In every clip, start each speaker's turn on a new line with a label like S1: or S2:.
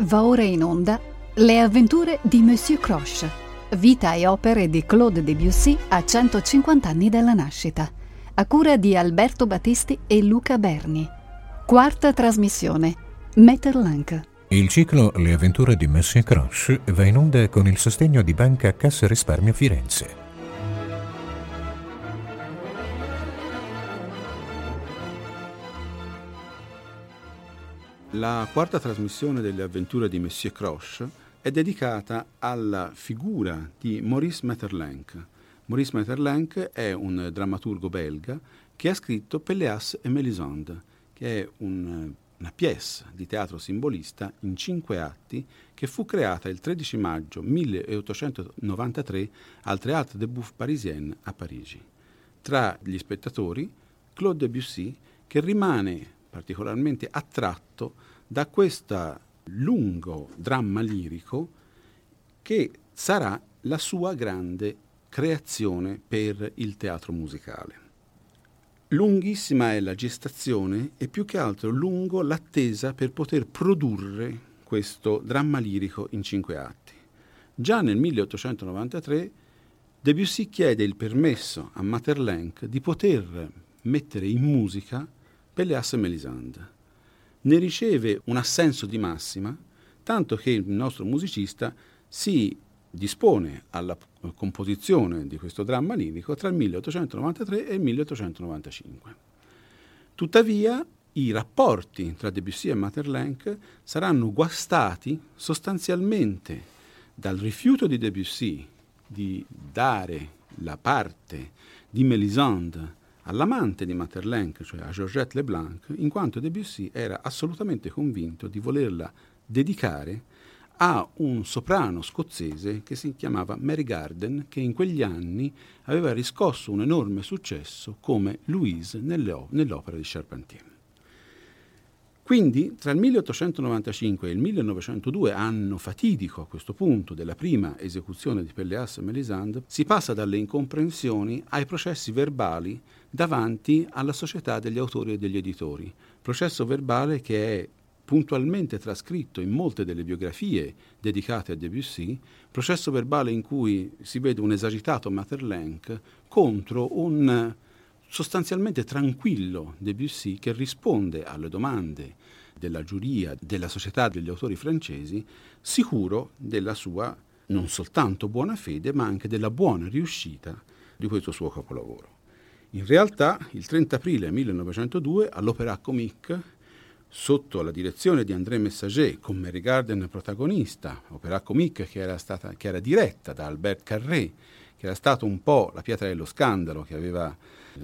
S1: Va ora in onda Le avventure di Monsieur Croche, vita e opere di Claude Debussy a 150 anni dalla nascita, a cura di Alberto Battisti e Luca Berni. Quarta trasmissione, Metterlank.
S2: Il ciclo Le avventure di Monsieur Croche va in onda con il sostegno di Banca Cassa Risparmio Firenze.
S3: La quarta trasmissione delle avventure di Monsieur Croche è dedicata alla figura di Maurice Maeterlinck. Maurice Maeterlinck è un drammaturgo belga che ha scritto Pelléas et Mélisande, che è un, una pièce di teatro simbolista in cinque atti che fu creata il 13 maggio 1893 al Théâtre des Bouffes Parisiennes a Parigi. Tra gli spettatori Claude Debussy, che rimane particolarmente attratto da questo lungo dramma lirico che sarà la sua grande creazione per il teatro musicale. Lunghissima è la gestazione e più che altro lungo l'attesa per poter produrre questo dramma lirico in cinque atti. Già nel 1893 Debussy chiede il permesso a Maeterlinck di poter mettere in musica Pelléas e Mélisande. Ne riceve un assenso di massima, tanto che il nostro musicista si dispone alla composizione di questo dramma lirico tra il 1893 e il 1895. Tuttavia, i rapporti tra Debussy e Maeterlinck saranno guastati sostanzialmente dal rifiuto di Debussy di dare la parte di Mélisande all'amante di Maeterlinck, cioè a Georgette Leblanc, in quanto Debussy era assolutamente convinto di volerla dedicare a un soprano scozzese che si chiamava Mary Garden, che in quegli anni aveva riscosso un enorme successo come Louise nell'opera di Charpentier. Quindi tra il 1895 e il 1902, anno fatidico a questo punto della prima esecuzione di Pelléas e Mélisande, si passa dalle incomprensioni ai processi verbali davanti alla società degli autori e degli editori. Processo verbale che è puntualmente trascritto in molte delle biografie dedicate a Debussy, processo verbale in cui si vede un esagitato Maeterlinck contro un sostanzialmente tranquillo Debussy che risponde alle domande della giuria della società degli autori francesi, sicuro della sua non soltanto buona fede, ma anche della buona riuscita di questo suo capolavoro. In realtà, il 30 aprile 1902, all'Opéra Comique, sotto la direzione di André Messager, con Mary Garden protagonista, Opéra Comique che era, stata, che era diretta da Albert Carré, che era stato un po' la pietra dello scandalo, che aveva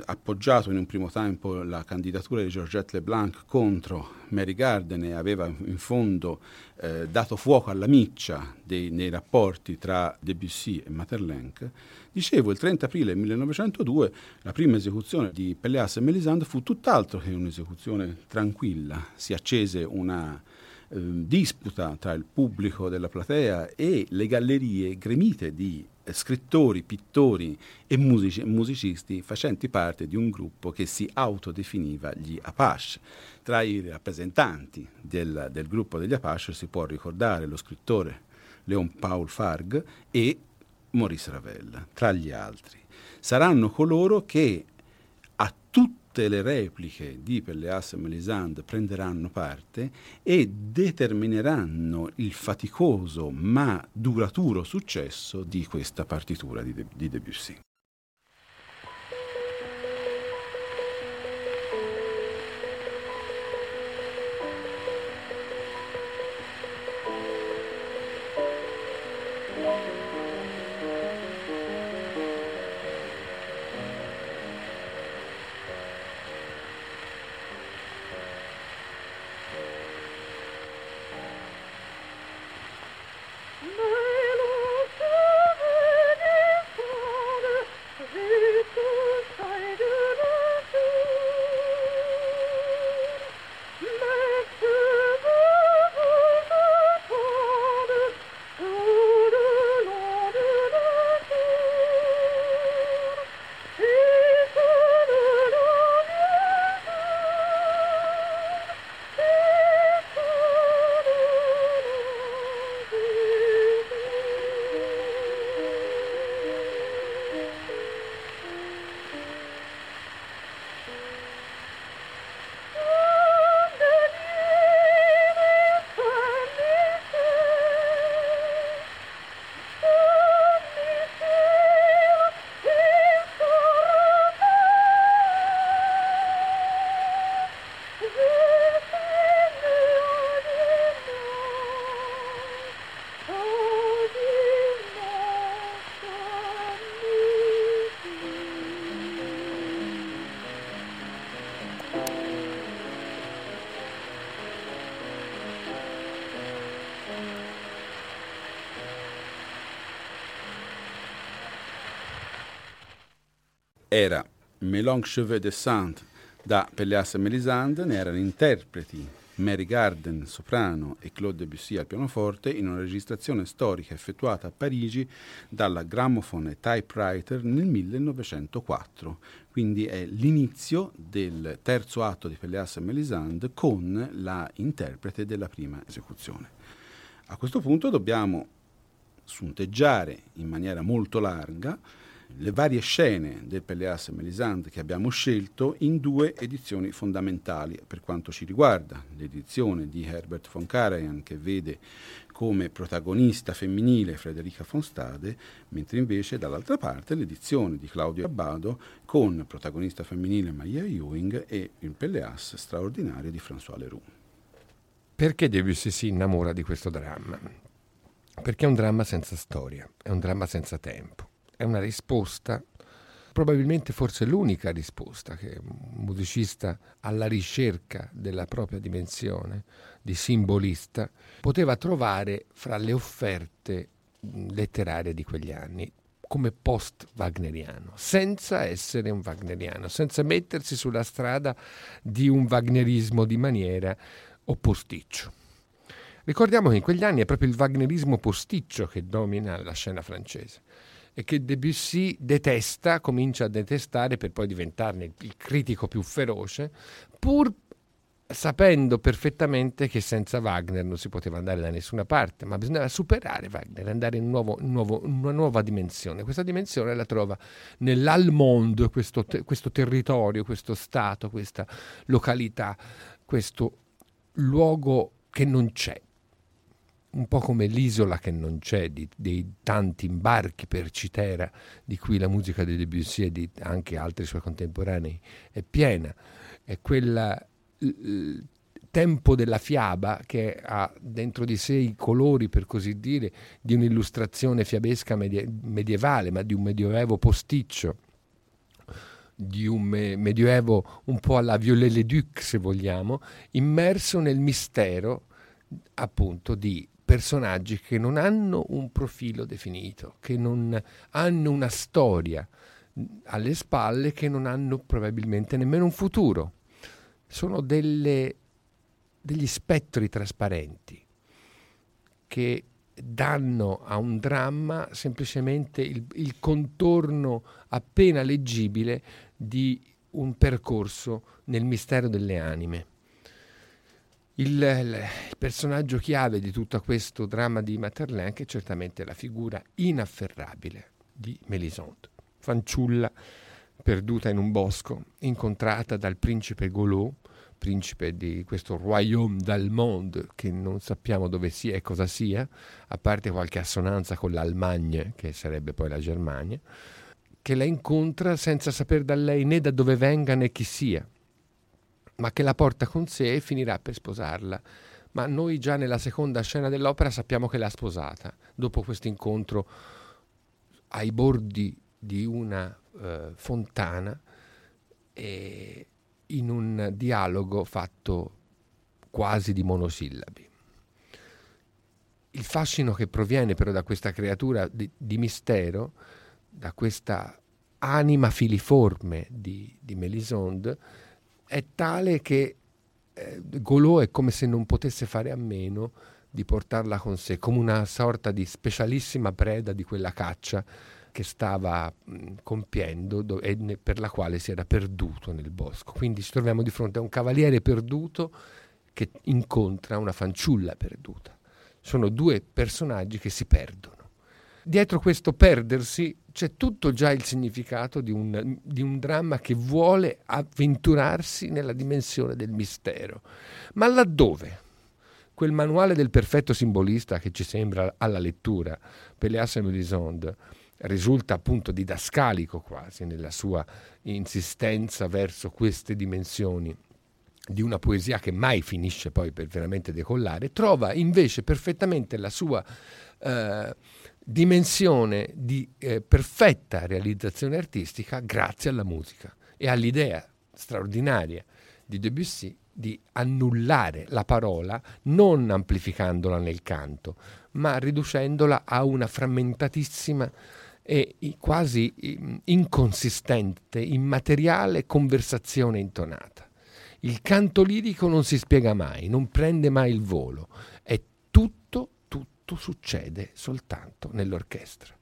S3: appoggiato in un primo tempo la candidatura di Georgette Leblanc contro Mary Garden e aveva in fondo eh, dato fuoco alla miccia dei, nei rapporti tra Debussy e Maeterlinck, dicevo il 30 aprile 1902 la prima esecuzione di Pelléas e Mélisande fu tutt'altro che un'esecuzione tranquilla, si accese una eh, disputa tra il pubblico della platea e le gallerie gremite di scrittori, pittori e musici, musicisti facenti parte di un gruppo che si autodefiniva gli Apache. Tra i rappresentanti del, del gruppo degli Apache si può ricordare lo scrittore Leon Paul Farg e Maurice Ravel, tra gli altri. Saranno coloro che a tutti tutte le repliche di Pelléas e Mélisande prenderanno parte e determineranno il faticoso ma duraturo successo di questa partitura di, De- di Debussy. Era Mélange Cheveux de Sainte da Pelléas e Mélisande, ne erano interpreti Mary Garden, soprano, e Claude Debussy al pianoforte in una registrazione storica effettuata a Parigi dalla Gramophone Typewriter nel 1904. Quindi è l'inizio del terzo atto di Pelléas e Mélisande con la interprete della prima esecuzione. A questo punto dobbiamo sunteggiare in maniera molto larga le varie scene del Pelléas e Mélisande che abbiamo scelto in due edizioni fondamentali per quanto ci riguarda. L'edizione di Herbert von Karajan che vede come protagonista femminile Frederica von Stade, mentre invece dall'altra parte l'edizione di Claudio Abbado con protagonista femminile Maria Ewing e il Pelléas straordinario di François Leroux.
S4: Perché Debussy si innamora di questo dramma? Perché è un dramma senza storia, è un dramma senza tempo è una risposta, probabilmente forse l'unica risposta che un musicista alla ricerca della propria dimensione di simbolista poteva trovare fra le offerte letterarie di quegli anni come post-wagneriano, senza essere un wagneriano, senza mettersi sulla strada di un wagnerismo di maniera o posticcio. Ricordiamo che in quegli anni è proprio il wagnerismo posticcio che domina la scena francese e che Debussy detesta, comincia a detestare per poi diventarne il critico più feroce, pur sapendo perfettamente che senza Wagner non si poteva andare da nessuna parte, ma bisognava superare Wagner, andare in, nuovo, in, nuovo, una nuova dimensione. Questa dimensione la trova nell'Almonde, questo, questo territorio, questo stato, questa località, questo luogo che non c'è, un po' come l'isola che non c'è, di, dei tanti imbarchi per Citera, di cui la musica di Debussy e di anche altri suoi contemporanei è piena, è quel tempo della fiaba che ha dentro di sé i colori, per così dire, di un'illustrazione fiabesca medie- medievale, ma di un medioevo posticcio di un medioevo un po' alla Viollet-le-Duc, se vogliamo, immerso nel mistero appunto di personaggi che non hanno un profilo definito, che non hanno una storia alle spalle, che non hanno probabilmente nemmeno un futuro. Sono delle, degli spettri trasparenti che danno a un dramma semplicemente il, il contorno appena leggibile di un percorso nel mistero delle anime. Il, il, personaggio chiave di tutto questo dramma di Materlin è certamente la figura inafferrabile di Mélisande, fanciulla perduta in un bosco, incontrata dal principe Golot, principe di questo royaume dal monde che non sappiamo dove sia e cosa sia, a parte qualche assonanza con l'Allemagne, che sarebbe poi la Germania, che la incontra senza saper da lei né da dove venga né chi sia ma che la porta con sé e finirà per sposarla. Ma noi già nella seconda scena dell'opera sappiamo che l'ha sposata, dopo questo incontro ai bordi di una eh, fontana e in un dialogo fatto quasi di monosillabi. Il fascino che proviene però da questa creatura di, di mistero, da questa anima filiforme di, di Melisande, è tale che eh, Golò è come se non potesse fare a meno di portarla con sé, come una sorta di specialissima preda di quella caccia che stava mh, compiendo do- e ne- per la quale si era perduto nel bosco. Quindi ci troviamo di fronte a un cavaliere perduto che incontra una fanciulla perduta. Sono due personaggi che si perdono. Dietro questo perdersi c'è tutto già il significato di un, di un, dramma che vuole avventurarsi nella dimensione del mistero. Ma laddove quel manuale del perfetto simbolista che ci sembra alla lettura, Péléas et Mélisande, risulta appunto didascalico quasi nella sua insistenza verso queste dimensioni di una poesia che mai finisce poi per veramente decollare, trova invece perfettamente la sua eh, dimensione di eh, perfetta realizzazione artistica grazie alla musica e all'idea straordinaria di Debussy di annullare la parola non amplificandola nel canto, ma riducendola a una frammentatissima e quasi inconsistente, immateriale conversazione intonata. Il canto lirico non si spiega mai, non prende mai il volo, è tutto, tutto succede soltanto nell'orchestra.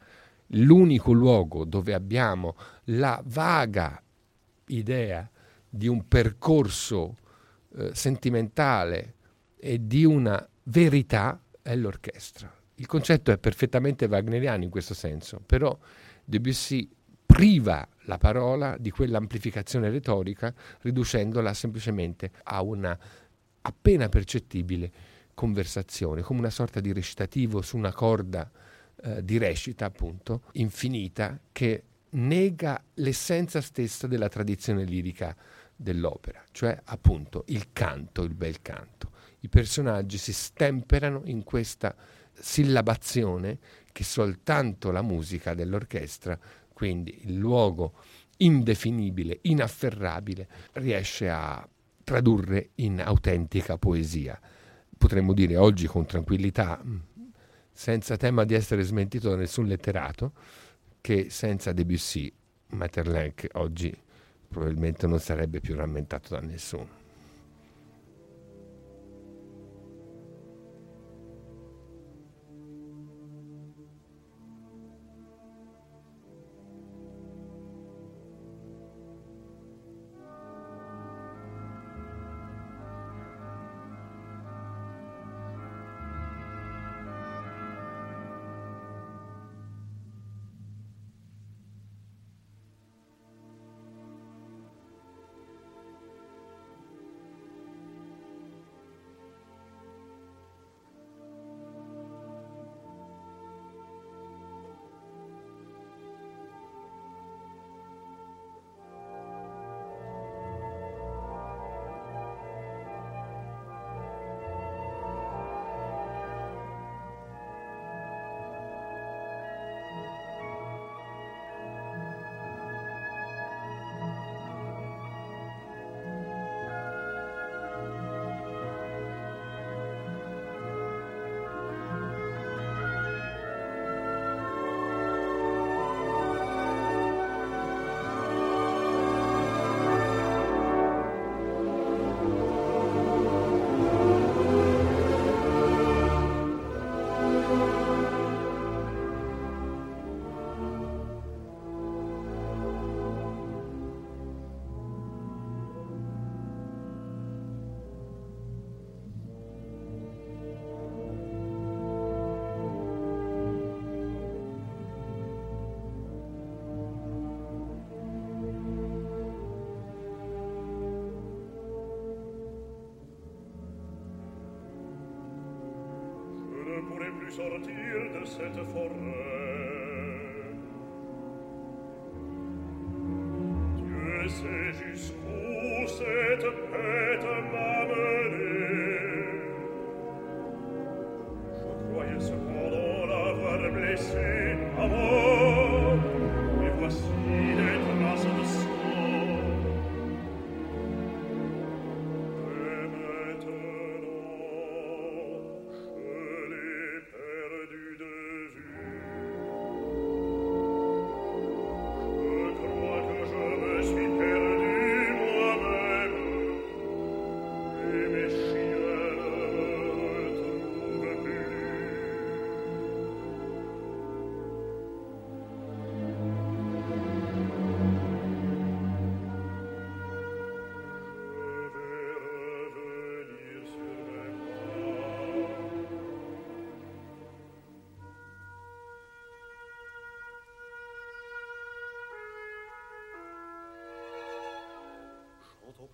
S4: L'unico luogo dove abbiamo la vaga idea di un percorso eh, sentimentale e di una verità è l'orchestra. Il concetto è perfettamente wagneriano in questo senso, però Debussy priva la parola di quell'amplificazione retorica riducendola semplicemente a una appena percettibile conversazione, come una sorta di recitativo su una corda eh, di recita, appunto, infinita, che nega l'essenza stessa della tradizione lirica dell'opera, cioè appunto il canto, il bel canto. I personaggi si stemperano in questa sillabazione che soltanto la musica dell'orchestra, quindi il luogo indefinibile, inafferrabile, riesce a tradurre in autentica poesia. Potremmo dire oggi con tranquillità, senza tema di essere smentito da nessun letterato, che senza Debussy Maeterlinck oggi probabilmente non sarebbe più rammentato da nessuno.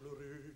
S5: Pleurer.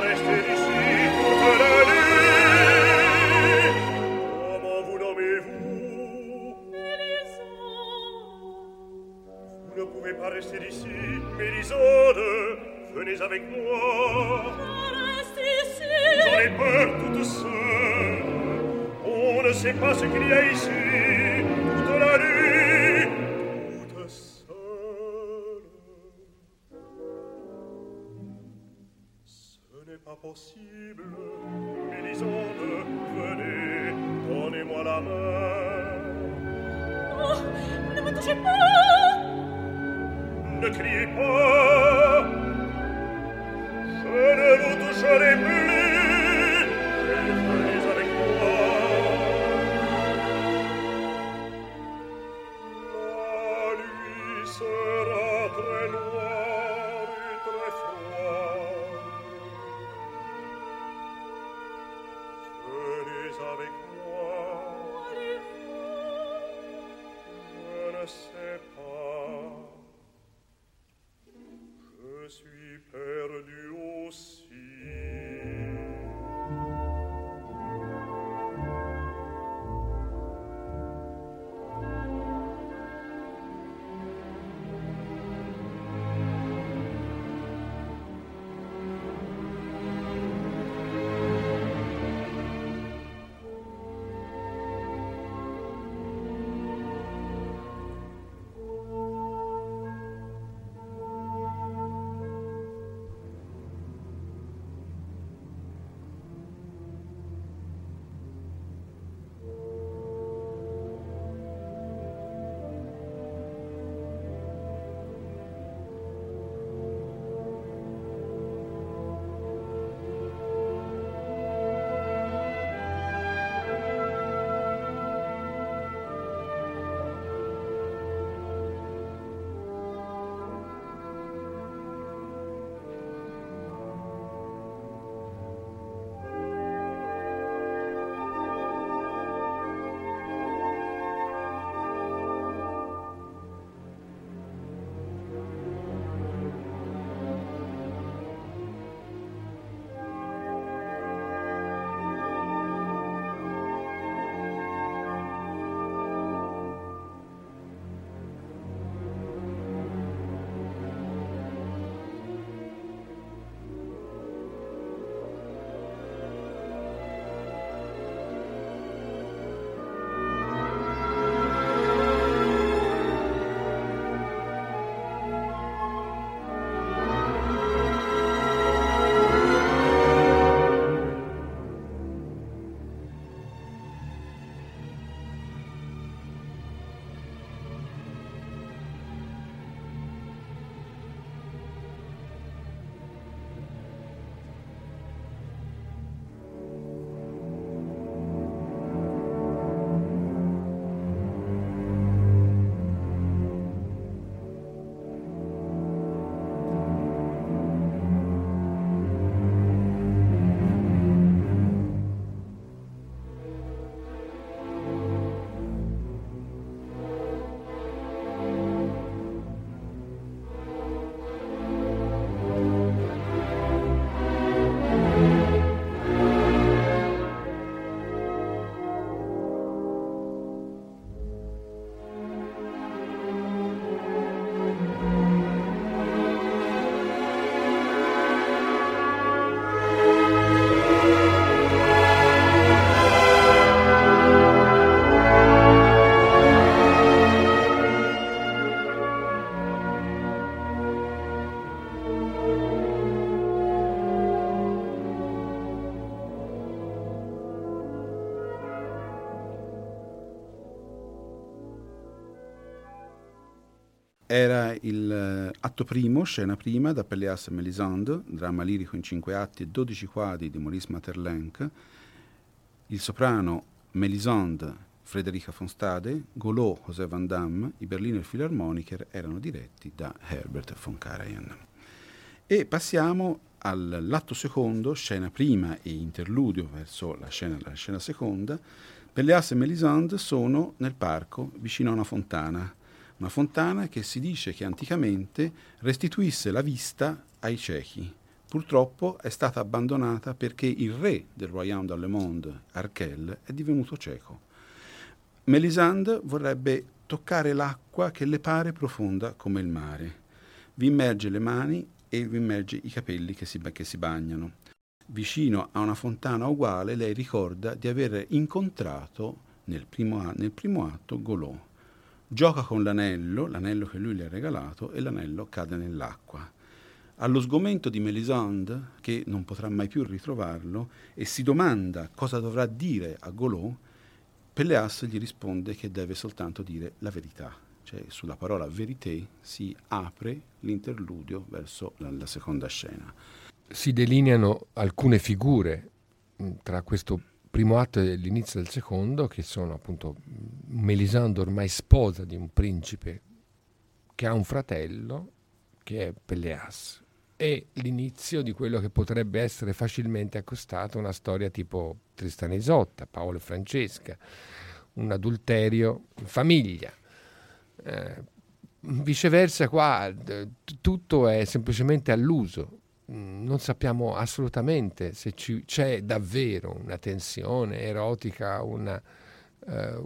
S5: ne pouvez
S3: ciel. Il eh, atto primo, scena prima, da Pelléas e Mélisande, dramma lirico in cinque atti e dodici quadri di Maurice Maeterlinck. Il soprano Mélisande, Frederica von Stade, Golot, José Van Damme, i Berliner Philharmoniker erano diretti da Herbert von Karajan. E passiamo all'atto secondo, scena prima e interludio verso la scena, la scena seconda, Pelléas e Mélisande sono nel parco vicino a una fontana, una fontana che si dice che anticamente restituisse la vista ai ciechi. Purtroppo è stata abbandonata perché il re del Royaume dans le Arkel, è divenuto cieco. Mélisande vorrebbe toccare l'acqua che le pare profonda come il mare. Vi immerge le mani e vi immerge i capelli che si, che si bagnano. Vicino a una fontana uguale lei ricorda di aver incontrato nel primo, nel primo atto Golot. Gioca con l'anello, l'anello che lui le ha regalato, e l'anello cade nell'acqua. Allo sgomento di Melisande, che non potrà mai più ritrovarlo, e si domanda cosa dovrà dire a Golot, Pelleas gli risponde che deve soltanto dire la verità, cioè sulla parola verité si apre l'interludio verso la, la seconda scena.
S4: Si delineano alcune figure tra questo primo atto e l'inizio del secondo, che sono appunto Melisande ormai sposa di un principe che ha un fratello, che è Pelleas, e l'inizio di quello che potrebbe essere facilmente accostato a una storia tipo Tristan e Isotta, Paolo e Francesca, un adulterio in famiglia. Eh, viceversa qua tutto è semplicemente all'uso, non sappiamo assolutamente se ci, c'è davvero una tensione erotica, una, eh,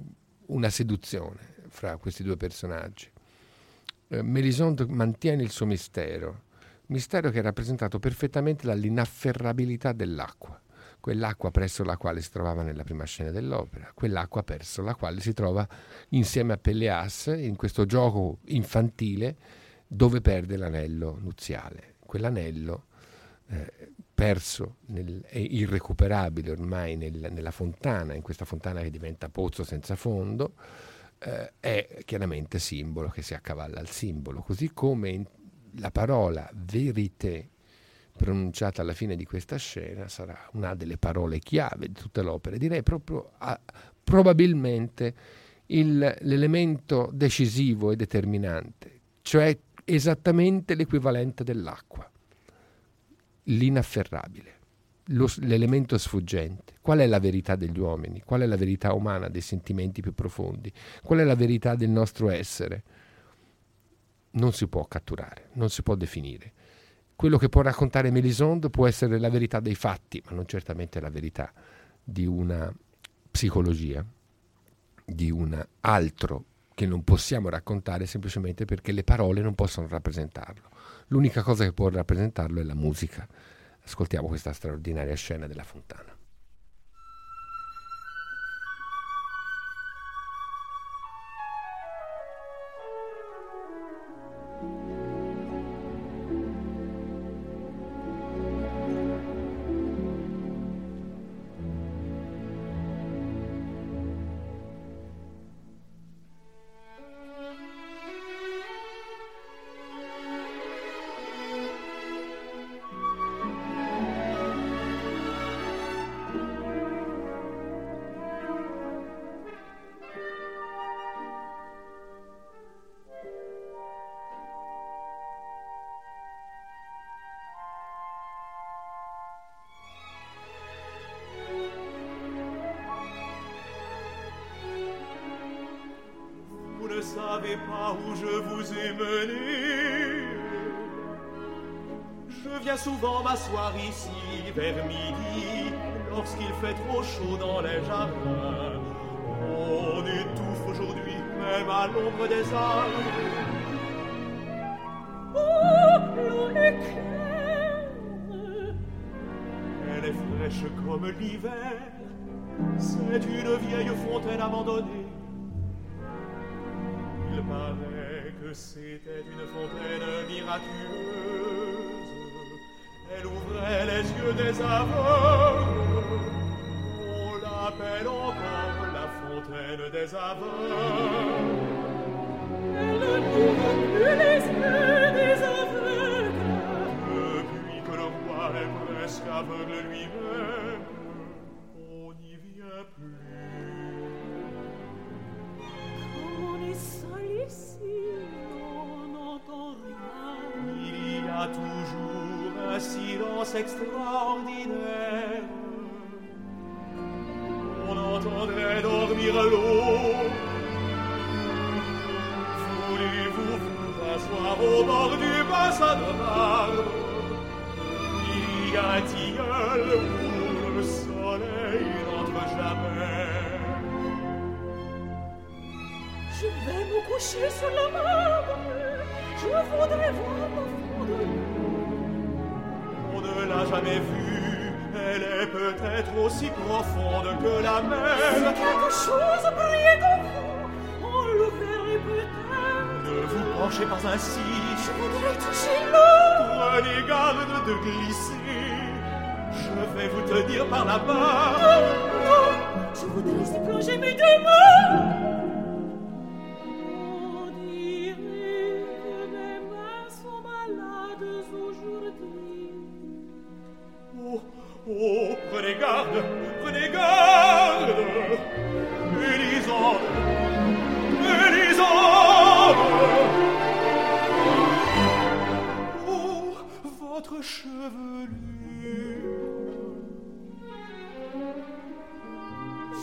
S4: una seduzione fra questi due personaggi. Eh, Melisande mantiene il suo mistero, mistero che è rappresentato perfettamente dall'inafferrabilità dell'acqua, quell'acqua presso la quale si trovava nella prima scena dell'opera, quell'acqua presso la quale si trova insieme a Pelleas in questo gioco infantile dove perde l'anello nuziale. Quell'anello eh, perso nel, e irrecuperabile ormai nel, nella fontana, in questa fontana che diventa pozzo senza fondo, eh, è chiaramente simbolo che si accavalla al simbolo, così come la parola verité pronunciata alla fine di questa scena sarà una delle parole chiave di tutta l'opera, direi proprio a, probabilmente il, l'elemento decisivo e determinante, cioè esattamente l'equivalente dell'acqua, l'inafferrabile, lo, l'elemento sfuggente. Qual è la verità degli uomini? Qual è la verità umana dei sentimenti più profondi? Qual è la verità del nostro essere? non si può catturare, non si può definire. Quello che può raccontare Melisande può essere la verità dei fatti, ma non certamente la verità di una psicologia, di un altro che non possiamo raccontare semplicemente perché le parole non possono rappresentarlo. L'unica cosa che può rappresentarlo è la musica. Ascoltiamo questa straordinaria scena della fontana.
S6: C'est une vieille fontaine abandonnée. Il paraît que c'était une fontaine miraculeuse. Elle ouvrait les yeux des aveugles. On l'appelle encore la fontaine des aveugles.
S5: Elle n'ouvre plus les yeux des aveugles.
S6: Depuis que le roi est presque aveugle lui-même, extraordinaire. On entendrait dormir l'eau. Voulez-vous vous asseoir au bord du bassin de marbre Il y a tilleul où le soleil n'entre jamais.
S7: Je vais me coucher sur la marbre. Je voudrais voir ma fondre.
S6: L'a jamais vue, elle est peut-être aussi profonde que la mer.
S7: Quelque chose brillait au fond. On le verrait peut-être.
S6: Ne vous penchez pas ainsi,
S7: Je voudrais toucher l'eau.
S6: prenez garde de glisser. Je vais vous tenir par la
S7: Non,
S6: main.
S7: non, je voudrais y plonger mes deux mains.
S6: Garde, prenez garde. Mélisande, Mélisande. Oh, votre chevelure.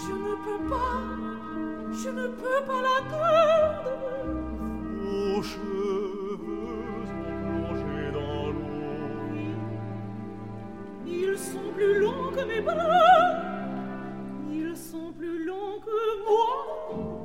S7: Je ne peux pas, je ne peux pas l'attendre.
S6: Vos cheveux sont
S7: plus longs que mes bras. Ils sont plus longs que moi.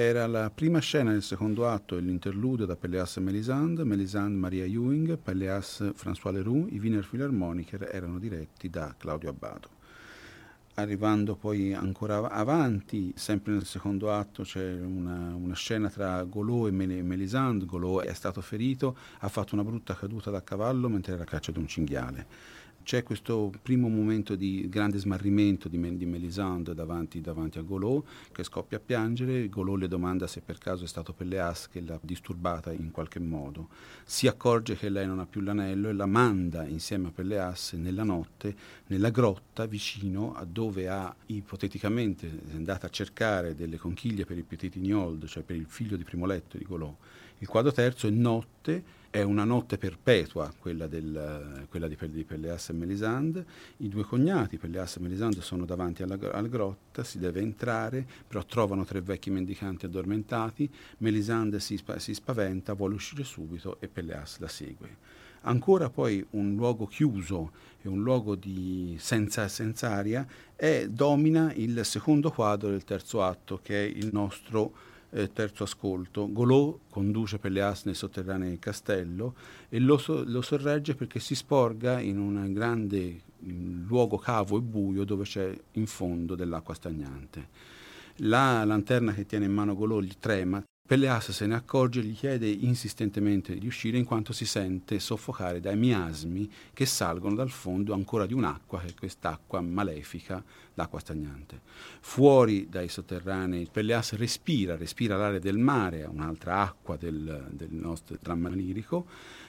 S3: Era la prima scena del secondo atto e l'interludio da Pelléas e Mélisande, Mélisande Maria Ewing, Pelléas François Leroux, i Wiener Philharmoniker erano diretti da Claudio Abbado. Arrivando poi ancora avanti, sempre nel secondo atto c'è una, una scena tra Golot e Mélisande, Golot è stato ferito, ha fatto una brutta caduta da cavallo mentre era a caccia di un cinghiale c'è questo primo momento di grande smarrimento di, di Melisande davanti, davanti, a Golot che scoppia a piangere, Golot le domanda se per caso è stato Pelleas che l'ha disturbata in qualche modo, si accorge che lei non ha più l'anello e la manda insieme a Pelleas nella notte nella grotta vicino a dove ha ipoteticamente andata a cercare delle conchiglie per il Petit Ignold, cioè per il figlio di primo letto di Golot. Il quadro terzo è notte è una notte perpetua quella, del, quella di, di, Pelleas e Melisande. I due cognati, Pelleas e Melisande, sono davanti alla, alla, grotta, si deve entrare, però trovano tre vecchi mendicanti addormentati. Melisande si, si spaventa, vuole uscire subito e Pelleas la segue. Ancora poi un luogo chiuso e un luogo di senza, senza aria è, domina il secondo quadro del terzo atto, che è il nostro eh, terzo ascolto, Golò conduce Pelleas nei sotterranei del castello e lo, so, lo, sorregge perché si sporga in un grande in luogo cavo e buio dove c'è in fondo dell'acqua stagnante. La lanterna che tiene in mano Golò gli trema, Pelleas se ne accorge e gli chiede insistentemente di uscire in quanto si sente soffocare dai miasmi che salgono dal fondo ancora di un'acqua, che è quest'acqua malefica, l'acqua stagnante. Fuori dai sotterranei, Pelleas respira, respira l'aria del mare, un'altra acqua del, del nostro dramma lirico,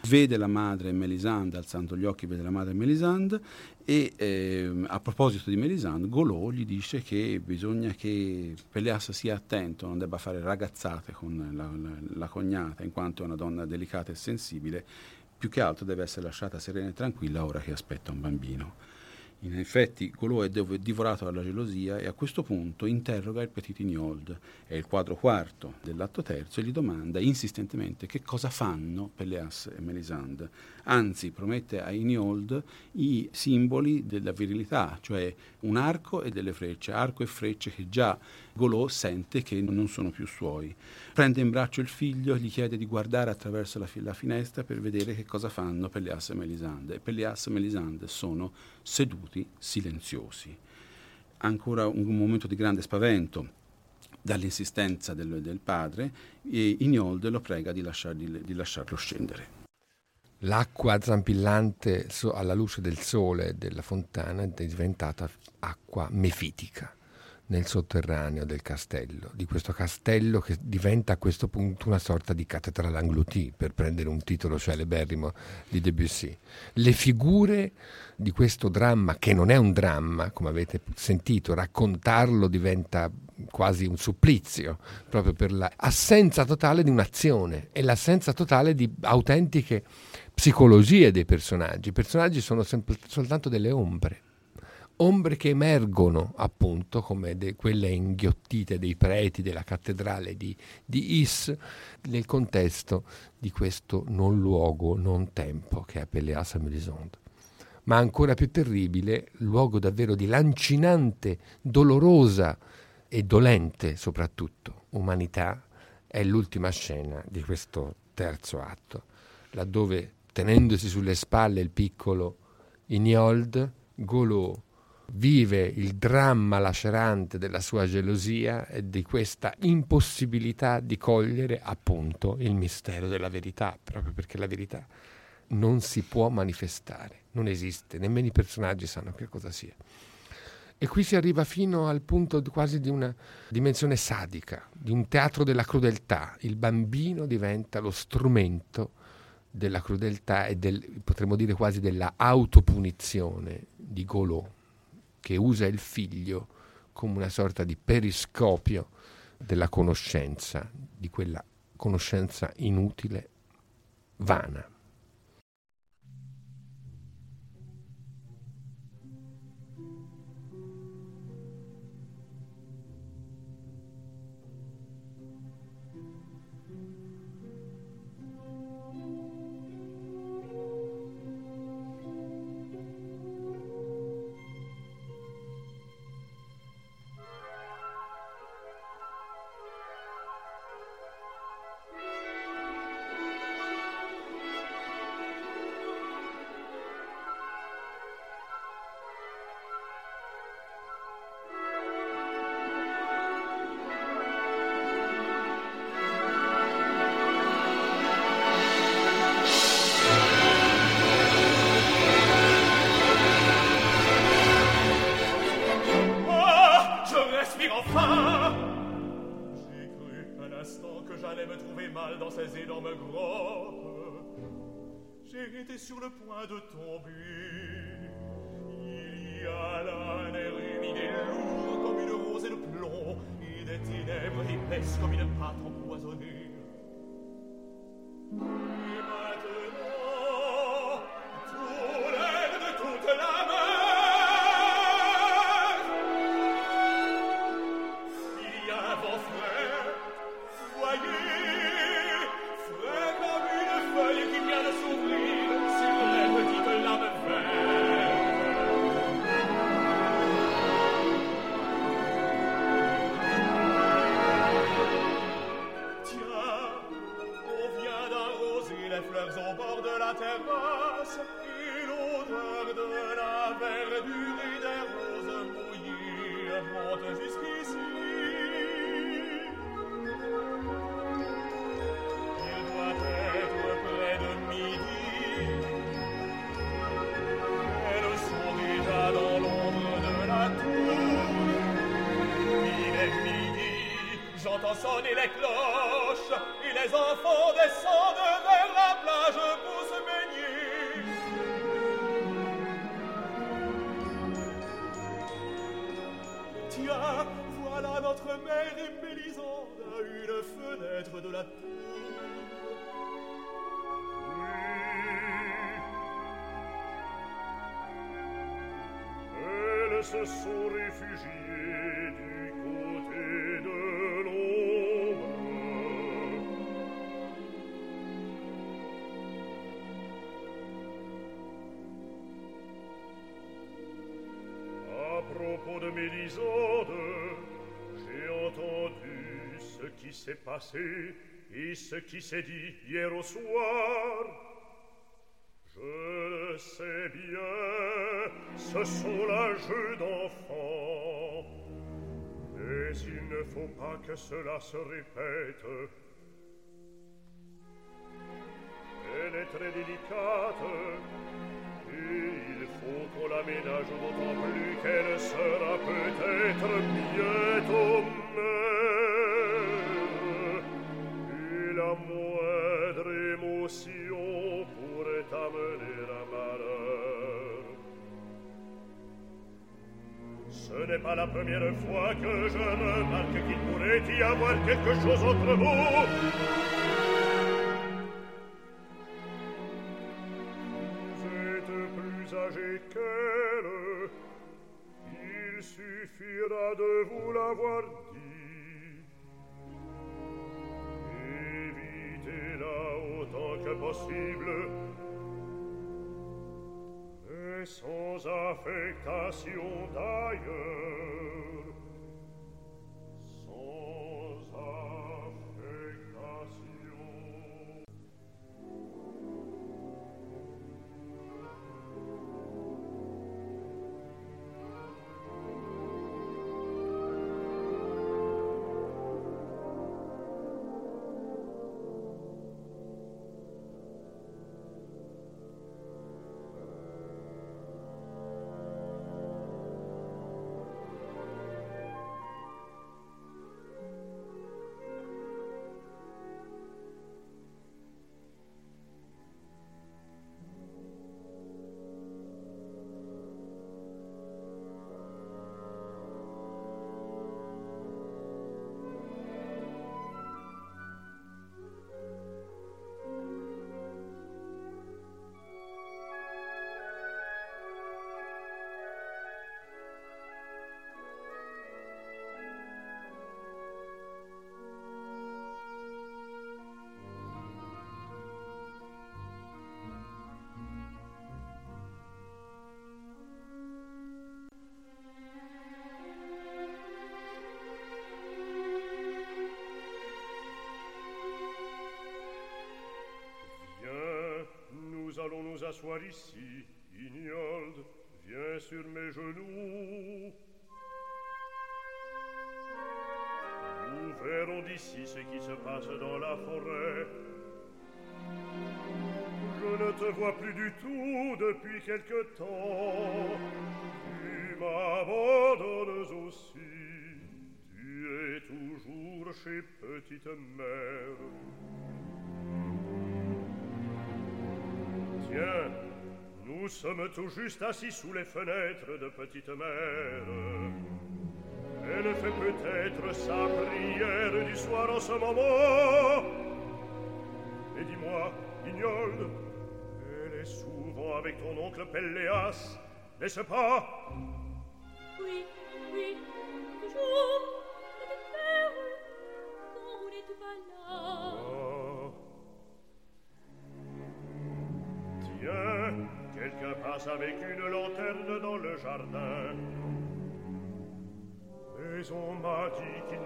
S3: vede la madre Melisande, alzando gli occhi vede la madre Melisande e eh, a proposito di Melisande, Golò gli dice che bisogna che Pelleas sia attento, non debba fare ragazzate con la, la, la cognata, in quanto è una donna delicata e sensibile, più che altro deve essere lasciata serena e tranquilla ora che aspetta un bambino. In effetti Golò è divorato dalla gelosia e a questo punto interroga il Petit Ignold, è il quadro quarto dell'atto terzo, e gli domanda insistentemente che cosa fanno Pelleas e Melisande. Anzi, promette a Ignold i simboli della virilità, cioè un arco e delle frecce, arco e frecce che già Golò sente che non sono più suoi. Prende in braccio il figlio, gli chiede di guardare attraverso la, fi- la finestra per vedere che cosa fanno Pelleas e Melisande. E Pelleas e Melisande sono seduti silenziosi. Ancora un, momento di grande spavento dall'insistenza del, del padre e Ignolde lo prega di, lasciargli, di lasciarlo scendere.
S4: L'acqua zampillante alla luce del sole della fontana è diventata acqua mefitica nel sotterraneo del castello, di questo castello che diventa a questo punto una sorta di cattedrale engloutie, per prendere un titolo celeberrimo di Debussy. Le figure di questo dramma, che non è un dramma, come avete sentito, raccontarlo diventa quasi un supplizio, proprio per l'assenza totale di un'azione e l'assenza totale di autentiche psicologie dei personaggi. I personaggi sono sempre, soltanto delle ombre ombre che emergono appunto come de, quelle inghiottite dei preti della cattedrale di, di, Is nel contesto di questo non luogo, non tempo che è Pelléas à Mélisande. Ma ancora più terribile, luogo davvero di lancinante, dolorosa e dolente soprattutto umanità, è l'ultima scena di questo terzo atto, laddove tenendosi sulle spalle il piccolo Ignold, Golot vive il dramma lacerante della sua gelosia e di questa impossibilità di cogliere appunto il mistero della verità, proprio perché la verità non si può manifestare, non esiste, nemmeno i personaggi sanno che cosa sia. E qui si arriva fino al punto quasi di una dimensione sadica, di un teatro della crudeltà. Il bambino diventa lo strumento della crudeltà e del, potremmo dire quasi della autopunizione di Golot che usa il figlio come una sorta di periscopio della conoscenza, di quella conoscenza inutile, vana.
S6: sonnent les cloches et les enfants s'est passé et ce qui s'est dit hier au soir. Je sais bien, ce sont là jeux d'enfants. Mais il ne faut pas que cela se répète. Elle est très délicate et il
S5: faut qu'on l'aménage d'autant plus qu'elle sera peut-être bientôt mère. l'océan pourrait amener à malheur. Ce n'est pas la première fois que je remarque qu'il pourrait y avoir quelque chose entre vous. qu'elle, il suffira de vous l'avoir impossible et sans affectation d'ailleurs. Nous asseoir ici. Ignold, viens sur mes genoux. Nous verrons d'ici ce qui se passe dans la forêt. Je ne te vois plus du tout depuis quelque temps. Tu m'abandonnes aussi. Tu es toujours chez Petite Mère. tiens, nous sommes tout juste assis sous les fenêtres de Petite Mère. Elle fait peut-être sa prière du soir en ce moment. Et dis-moi, Guignol, elle est souvent avec ton oncle Pelléas, n'est-ce pas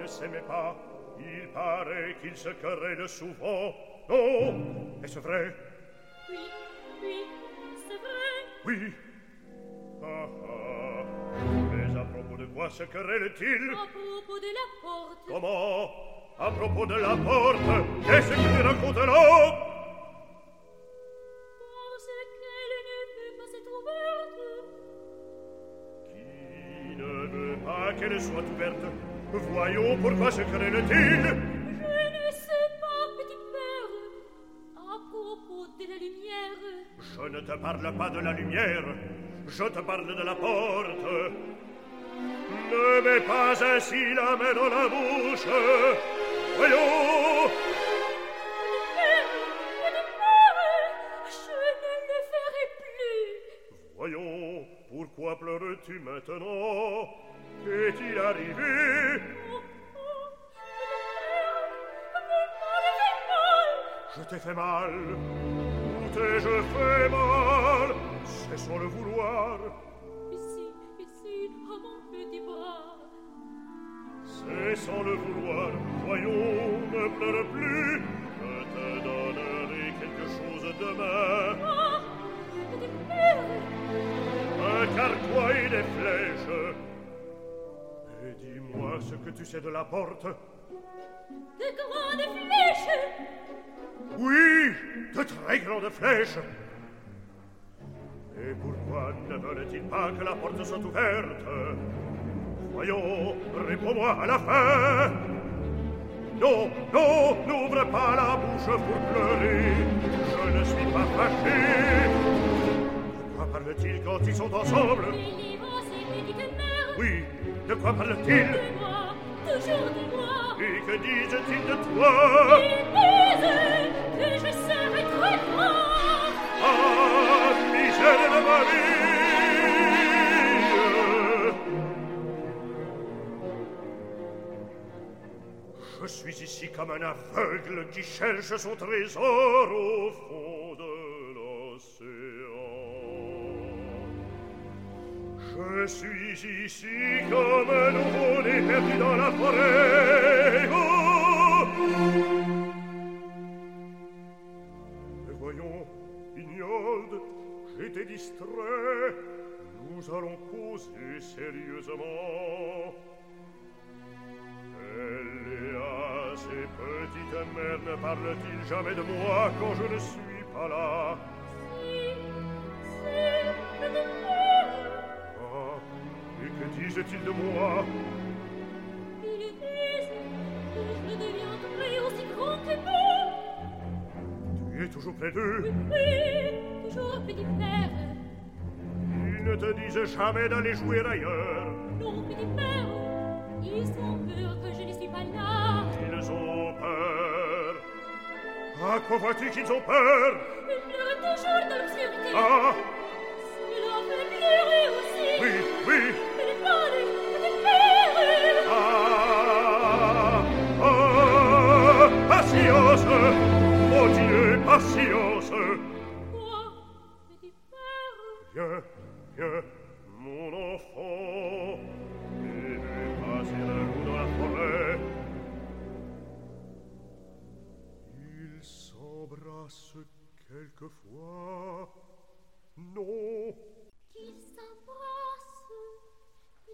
S5: ne s'aimaient pas. Il paraît qu'ils se querellent souvent. Non, est-ce vrai?
S7: Oui, oui, c'est vrai.
S5: Oui. Ah, ah. Mais à propos de quoi se querellent-ils
S7: À propos de la porte.
S5: Comment? À propos de la porte Qu'est-ce qu'ils racontent là
S7: Parce qu'elle ne peut pas être ouverte.
S5: Qui ne veut pas qu'elle soit ouverte Voyons pourquoi se querellent-ils
S7: Je ne sais pas, petite mère. À propos de la lumière.
S5: Je ne te parle pas de la lumière, je te parle de la porte. Ne mets pas ainsi la main dans la bouche. Voyons,
S7: je ne le ferai plus.
S5: voyons, pourquoi pleures-tu maintenant Qu'est-il arrivé. Je t'ai fait mal. Où t'ai-je fait mal C'est sans le vouloir.
S7: Ici, ici, à mon petit bras.
S5: C'est sans le vouloir. Voyons, ne pleure plus. Je te donnerai quelque chose demain.
S7: Ah,
S5: Un carquois et des flèches. Dis-moi ce que tu sais de la porte.
S7: de grandes flèches.
S5: Oui, de très grandes flèches. Et pourquoi ne veulent-ils pas que la porte soit ouverte? Voyons, réponds-moi à la fin Non, non, n'ouvre pas la bouche pour pleurer Je ne suis pas fâché De quoi parle-t-il quand ils sont ensemble? Oui, de quoi parle-t-il
S7: De moi, toujours de moi
S5: Et que disent-ils de toi?
S7: Ils disent que je serai très grand.
S5: Ah, misère de ma vie. Je suis ici comme un aveugle qui cherche son trésor au fond de Je suis ici comme un nouveau-né perdu dans la forêt. Oh voyons, Ignolde, j'étais distrait. Nous allons causer sérieusement. Eléas et petite mère ne parle-t-il jamais de moi quand je ne suis pas là? Ah, Et que disait-il de moi
S7: Il est triste, et je deviendrai aussi grand que vous.
S5: Tu es toujours près d'eux
S7: Oui, toujours petit père.
S5: Ils ne te disent jamais d'aller jouer ailleurs.
S7: Non, petit père, ils ont peur que je ne suis pas là.
S5: Ils ont peur. À quoi vois-tu qu'ils ont peur
S7: Ils pleurent toujours dans l'obscurité.
S5: Ah
S7: Cela fait pleurer aussi.
S5: Oui, oui. quelquefois. Non.
S7: Qu'ils s'embrassent.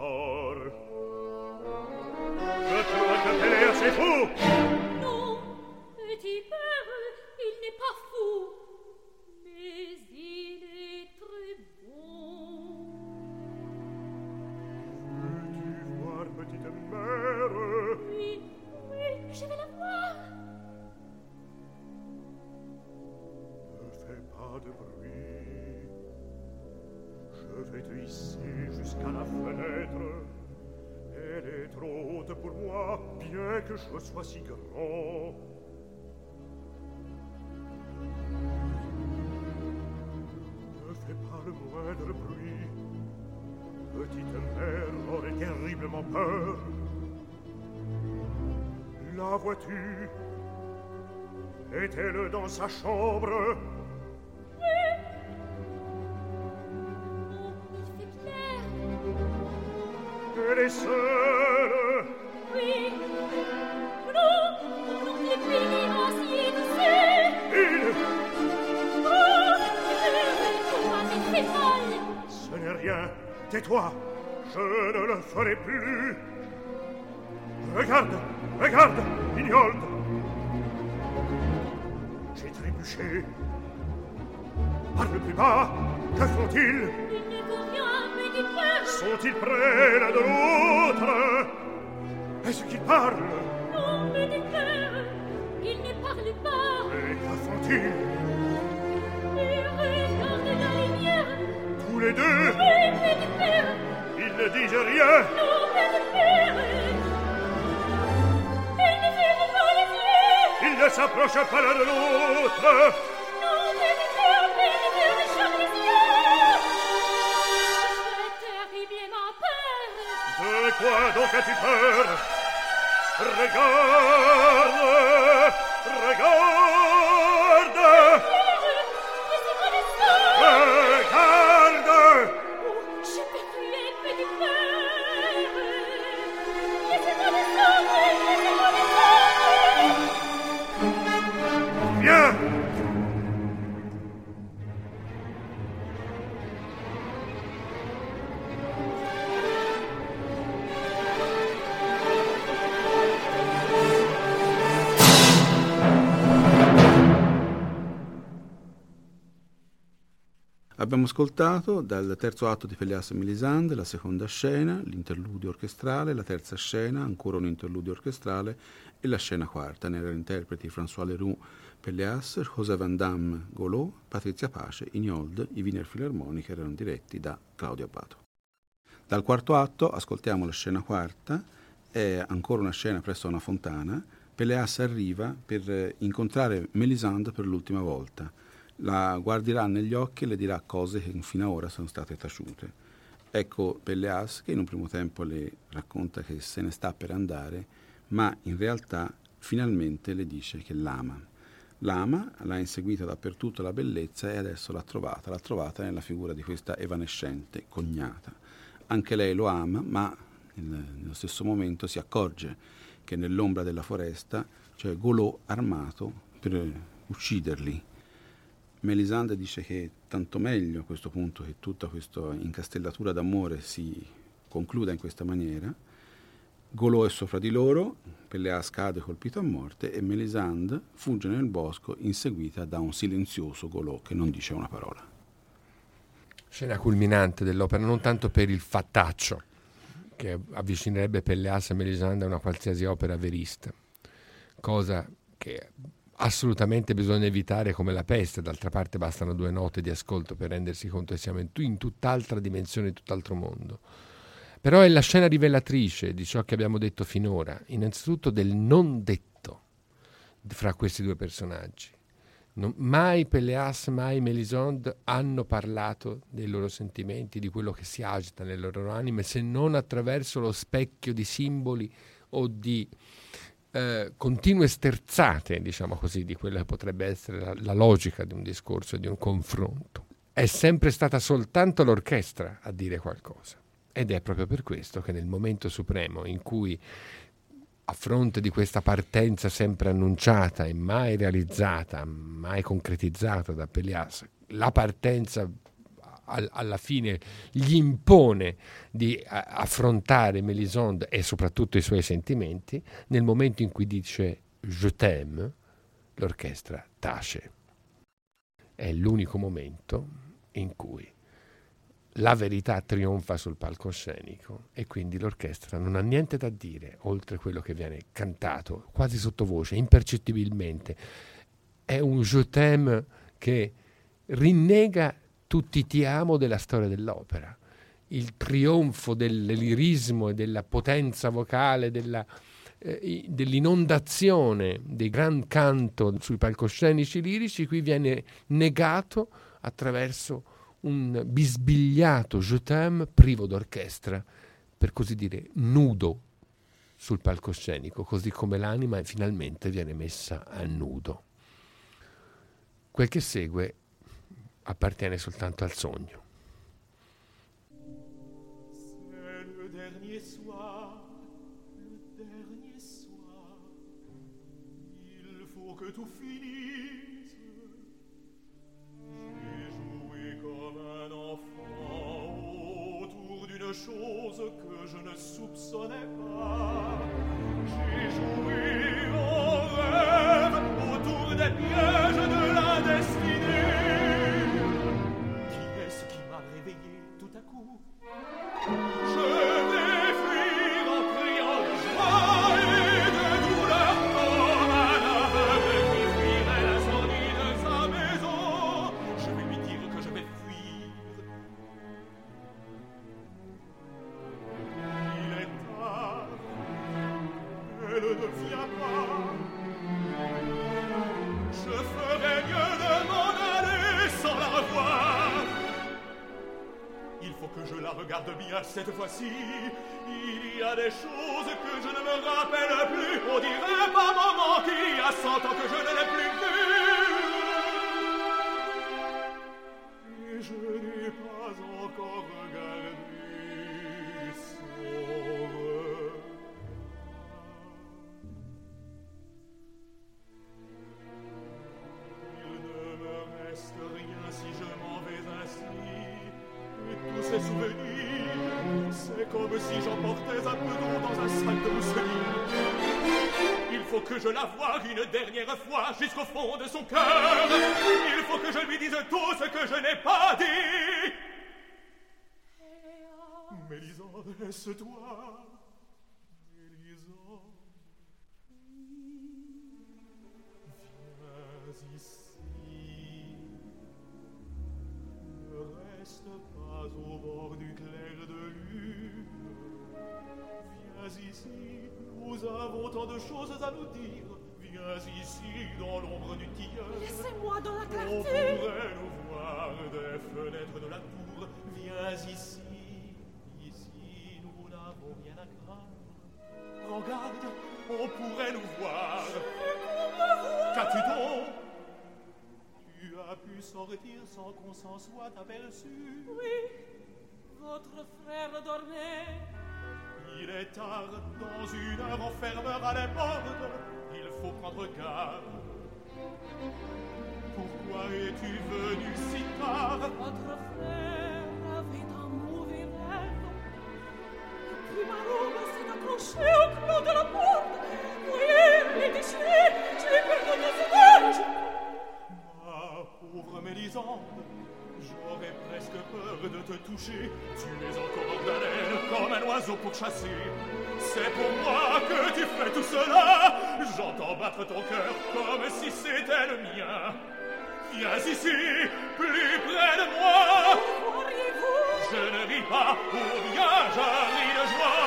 S7: Oh.
S5: battu. Était-le dans sa chambre
S7: Oui. Il fait clair.
S5: Elle est seule
S7: Oui. Nous, nous, les pénitenciers, nous seuls.
S5: Il Oh, mais c'est mal.
S6: Ce n'est rien. Tais-toi. Je ne le ferai plus. Parle plus bas. Que font-ils
S5: Il ne vaut rien, père.
S6: Sont-ils près l'un de l'autre Est-ce qu'ils parlent
S5: Non, petit père. Il ne parle pas.
S6: Et que font-ils
S5: Il regarde la lumière.
S6: Tous les deux
S5: père.
S6: Ils ne disent rien
S5: s'approche pas
S6: l'un de l'autre. De quoi donc as-tu peur? Regarde Regarde.
S3: Abbiamo ascoltato dal terzo atto di Pelléas e Mélisande la seconda scena, l'interludio orchestrale, la terza scena, ancora un interludio orchestrale e la scena quarta. Ne erano interpreti François Leroux, Pelléas, José Van Damme, Golot, Patrizia Pace, Ignold, i Wiener Philharmonic erano diretti da Claudio Abbato. Dal quarto atto ascoltiamo la scena quarta, è ancora una scena presso una fontana. Pelléas arriva per incontrare Mélisande per l'ultima volta la guarderà negli occhi e le dirà cose che fino ad ora sono state taciute. Ecco Pelleas che in un primo tempo le racconta che se ne sta per andare, ma in realtà finalmente le dice che l'ama. L'ama, l'ha inseguita dappertutto la bellezza e adesso l'ha trovata, l'ha trovata nella figura di questa evanescente cognata. Anche lei lo ama, ma nello stesso momento si accorge che nell'ombra della foresta c'è Golò armato per ucciderli. Melisande dice che tanto meglio a questo punto che tutta questa incastellatura d'amore si concluda in questa maniera. Golò è sopra di loro, Pelleas cade colpito a morte e Melisande fugge nel bosco inseguita da un silenzioso Golò che non dice una parola.
S4: Scena culminante dell'opera, non tanto per il fattaccio che avvicinerebbe Pelleas e Melisande a una qualsiasi opera verista, cosa che assolutamente bisogna evitare come la peste, d'altra parte bastano due note di ascolto per rendersi conto che siamo in, in tutt'altra dimensione, in tutt'altro mondo. Però è la scena rivelatrice di ciò che abbiamo detto finora, innanzitutto del non detto fra questi due personaggi. Non, mai Pelleas, mai Melisande hanno parlato dei loro sentimenti, di quello che si agita nelle loro anime, se non attraverso lo specchio di simboli o di eh, continue sterzate, diciamo così, di quella che potrebbe essere la, la logica di un discorso, di un confronto. È sempre stata soltanto l'orchestra a dire qualcosa. Ed è proprio per questo che nel momento supremo in cui, a fronte di questa partenza sempre annunciata e mai realizzata, mai concretizzata da Pellias, la partenza al, alla fine gli impone di affrontare Melisande e soprattutto i suoi sentimenti, nel momento in cui dice Je t'aime, l'orchestra tace. È l'unico momento in cui la verità trionfa sul palcoscenico e quindi l'orchestra non ha niente da dire oltre quello che viene cantato quasi sottovoce, impercettibilmente. È un je t'aime che rinnega tutti ti amo della storia dell'opera. Il trionfo del lirismo e della potenza vocale, della, eh, dell'inondazione del gran canto sui palcoscenici lirici, qui viene negato attraverso un bisbigliato je t'aime privo d'orchestra, per così dire nudo sul palcoscenico, così come l'anima finalmente viene messa a nudo. Quel che segue appartiene soltanto al sogno.
S6: que tout finisse. J'ai joué comme un enfant autour d'une chose que je ne soupçonnais pas. dans l'ombre du tilleul.
S5: Laissez-moi dans la clarté.
S6: On pourrait nous voir des fenêtres de la cour. Viens ici, ici, nous n'avons rien à craindre. Regarde, on pourrait nous voir. Qu'as-tu donc? Tu as pu sortir sans qu'on s'en soit aperçu.
S5: Oui, votre frère dormait.
S6: Il est tard, dans une heure on fermera les. Il faut prendre garde. Pourquoi es-tu venu si tard?
S5: Votre frère avait un mauvais rêve. Et puis ma robe s'est au clou de la porte. Voyez, elle est déchirée. Je l'ai perdue de son âge.
S6: Ma pauvre Mélisande, j'aurais presque peur de te toucher. Tu es encore comme un oiseau pourchassé. C'est pour moi que tu fais tout cela. J'entends battre ton cœur comme si c'était le mien. Viens ici, plus près de moi.
S5: Auriez-vous
S6: Je ne vis pas, ou bien je ris de joie.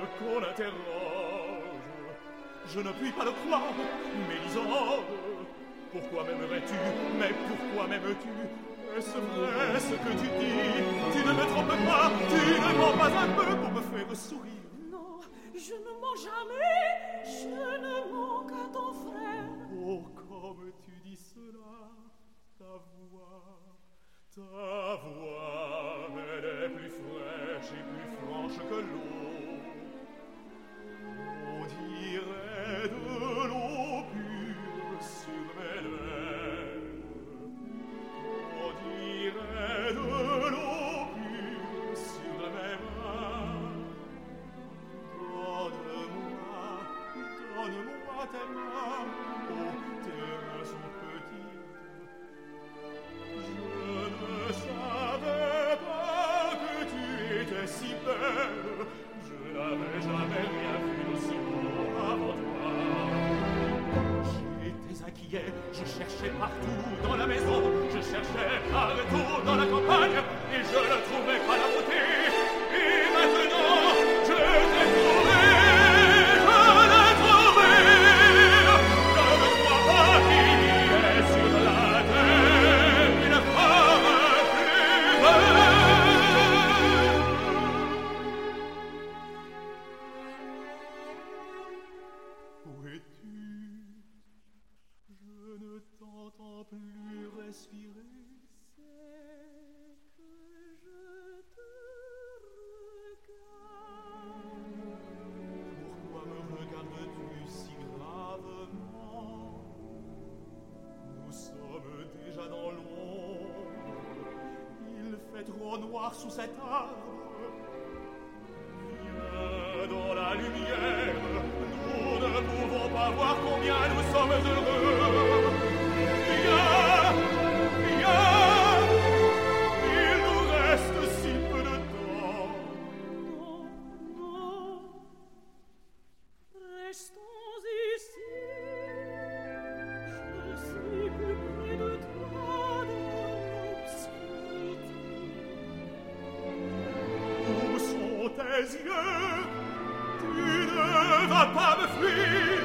S6: qu'on interroge. Je ne puis pas le croire, Mélisande. Pourquoi m'aimerais-tu Mais pourquoi m'aimes-tu? Est-ce vrai ce que tu dis Tu ne me trompes pas, tu ne mens pas un peu pour me faire sourire? yeux, tu ne vas pas me fuir.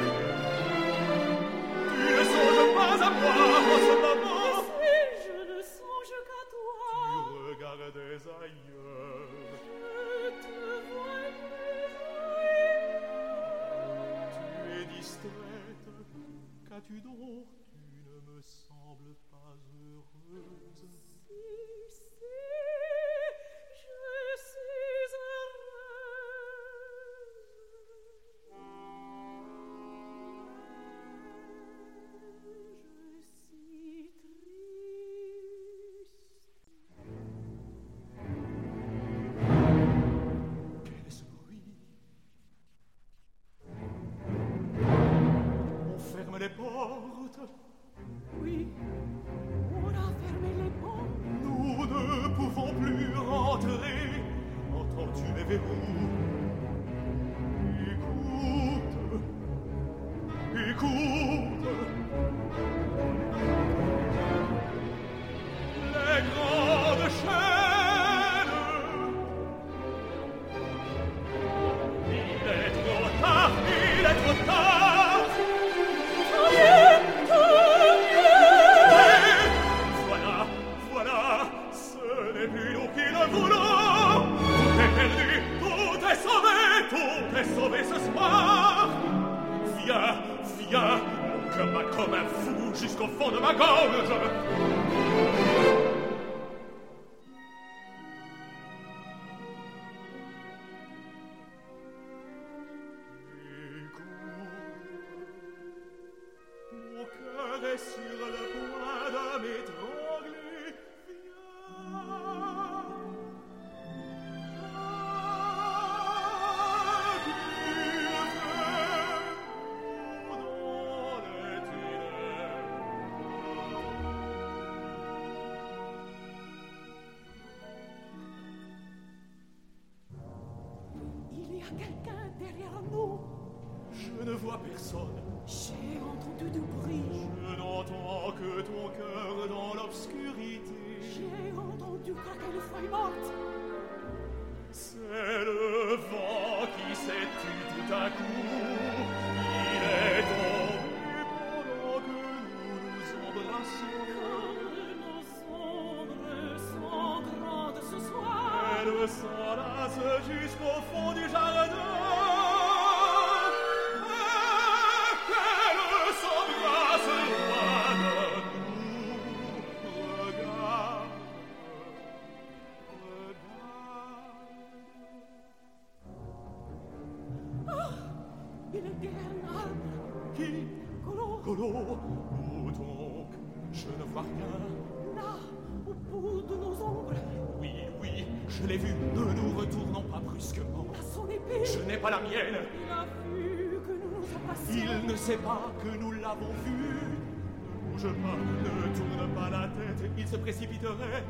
S6: Sait pas que nous l'avons vu. Ne bouge pas, ne tourne pas la tête, il se précipiterait.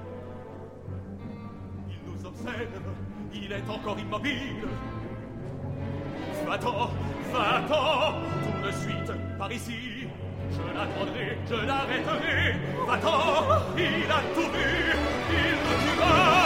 S6: Il nous observe, il est encore immobile. Va-t'en, va-t'en, tout de suite, par ici. Je l'attendrai, je l'arrêterai. Va-t'en, il a tout vu, il nous tuera.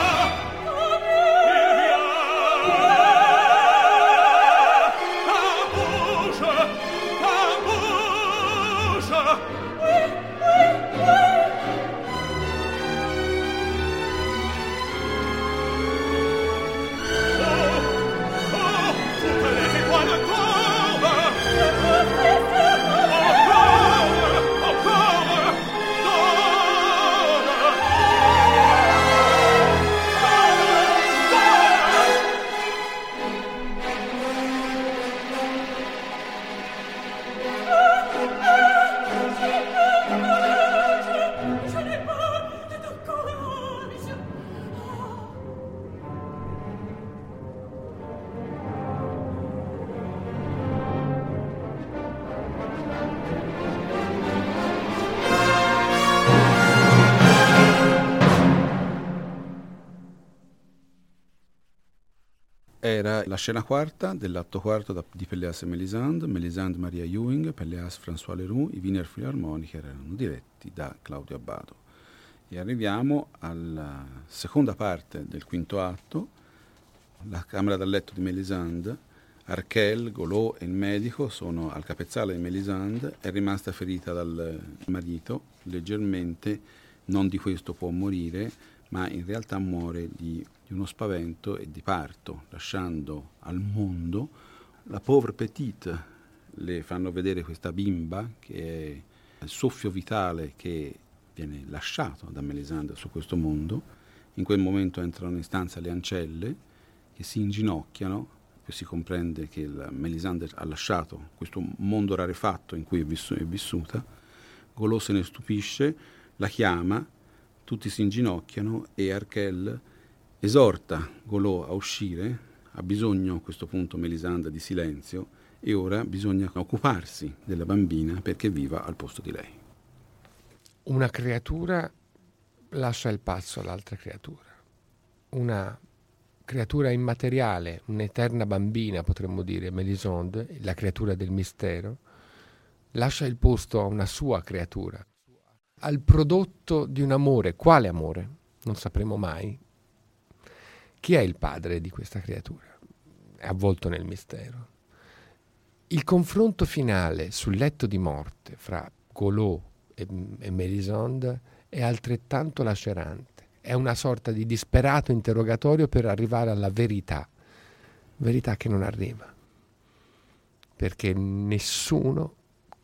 S3: La scena quarta dell'atto quarto da- di Pelléas e Mélisande, Mélisande Maria Ewing, Pelléas François Leroux, i Wiener Philharmonic erano diretti da Claudio Abbado. E arriviamo alla seconda parte del quinto atto, la camera da letto di Mélisande, Arkel, Golot e il medico sono al capezzale di Mélisande, è rimasta ferita dal marito leggermente, non di questo può morire, ma in realtà muore di, di uno spavento e di parto, lasciando al mondo la pauvre petite. Le fanno vedere questa bimba che è il soffio vitale che viene lasciato da Melisande su questo mondo. In quel momento entrano in stanza le ancelle che si inginocchiano, poi si comprende che Melisande ha lasciato questo mondo rarefatto in cui è, vissu- è vissuta. Golò se ne stupisce, la chiama, tutti si inginocchiano e Arkel esorta Golò a uscire, ha bisogno a questo punto Melisande di silenzio e ora bisogna occuparsi della bambina perché viva al posto di lei.
S4: Una creatura lascia il passo all'altra creatura. Una creatura immateriale, un'eterna bambina, potremmo dire, Melisande, la creatura del mistero, lascia il posto a una sua creatura, al prodotto di un amore. Quale amore? Non sapremo mai. Chi è il padre di questa creatura? È avvolto nel mistero. Il confronto finale sul letto di morte fra Golot e, e Melisande è altrettanto lacerante. È una sorta di disperato interrogatorio per arrivare alla verità, verità che non arriva, perché nessuno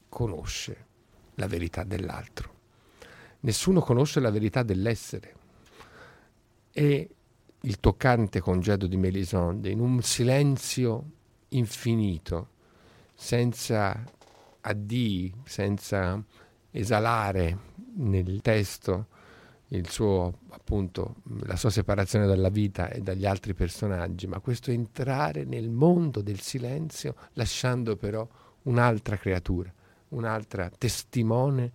S4: conosce la verità dell'altro, nessuno conosce la verità dell'essere. E il toccante congedo di Melisande, in un silenzio infinito, senza addii, senza esalare nel testo il suo, appunto, la sua separazione dalla vita e dagli altri personaggi, ma questo entrare nel mondo del silenzio lasciando però un'altra creatura, un'altra testimone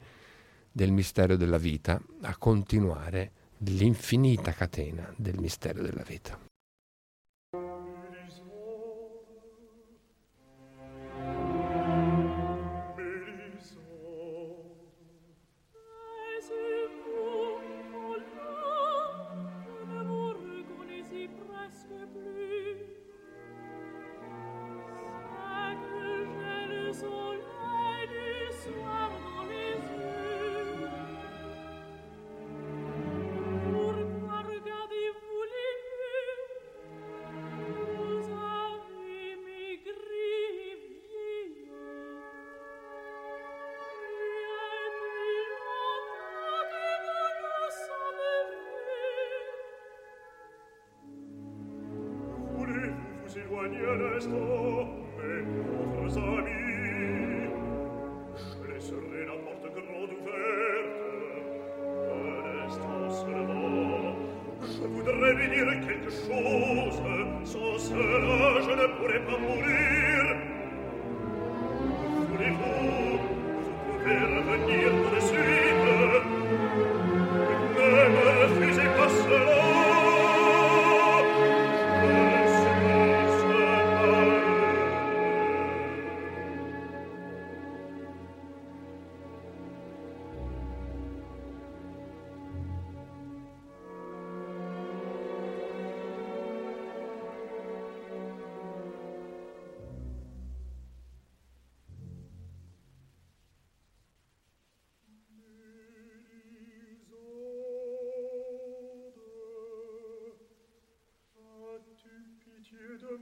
S4: del mistero della vita a continuare l'infinita catena del mistero della vita.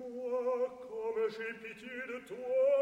S5: moi, comme j'ai pitié de toi.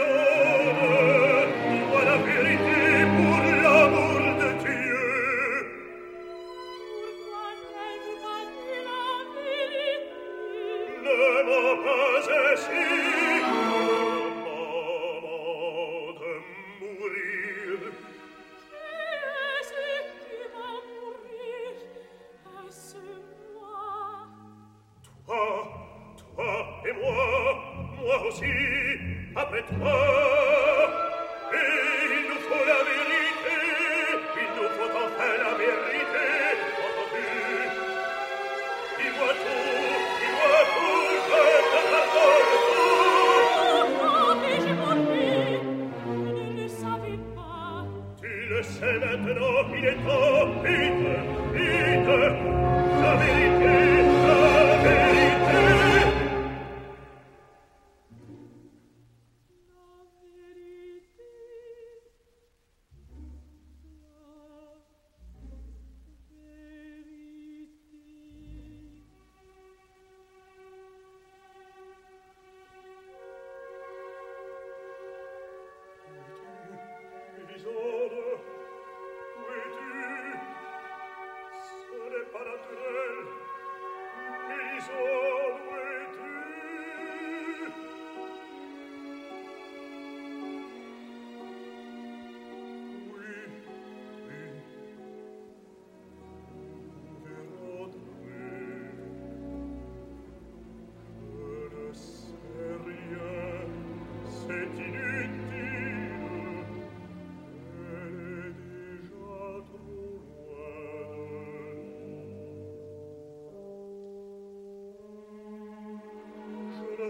S7: show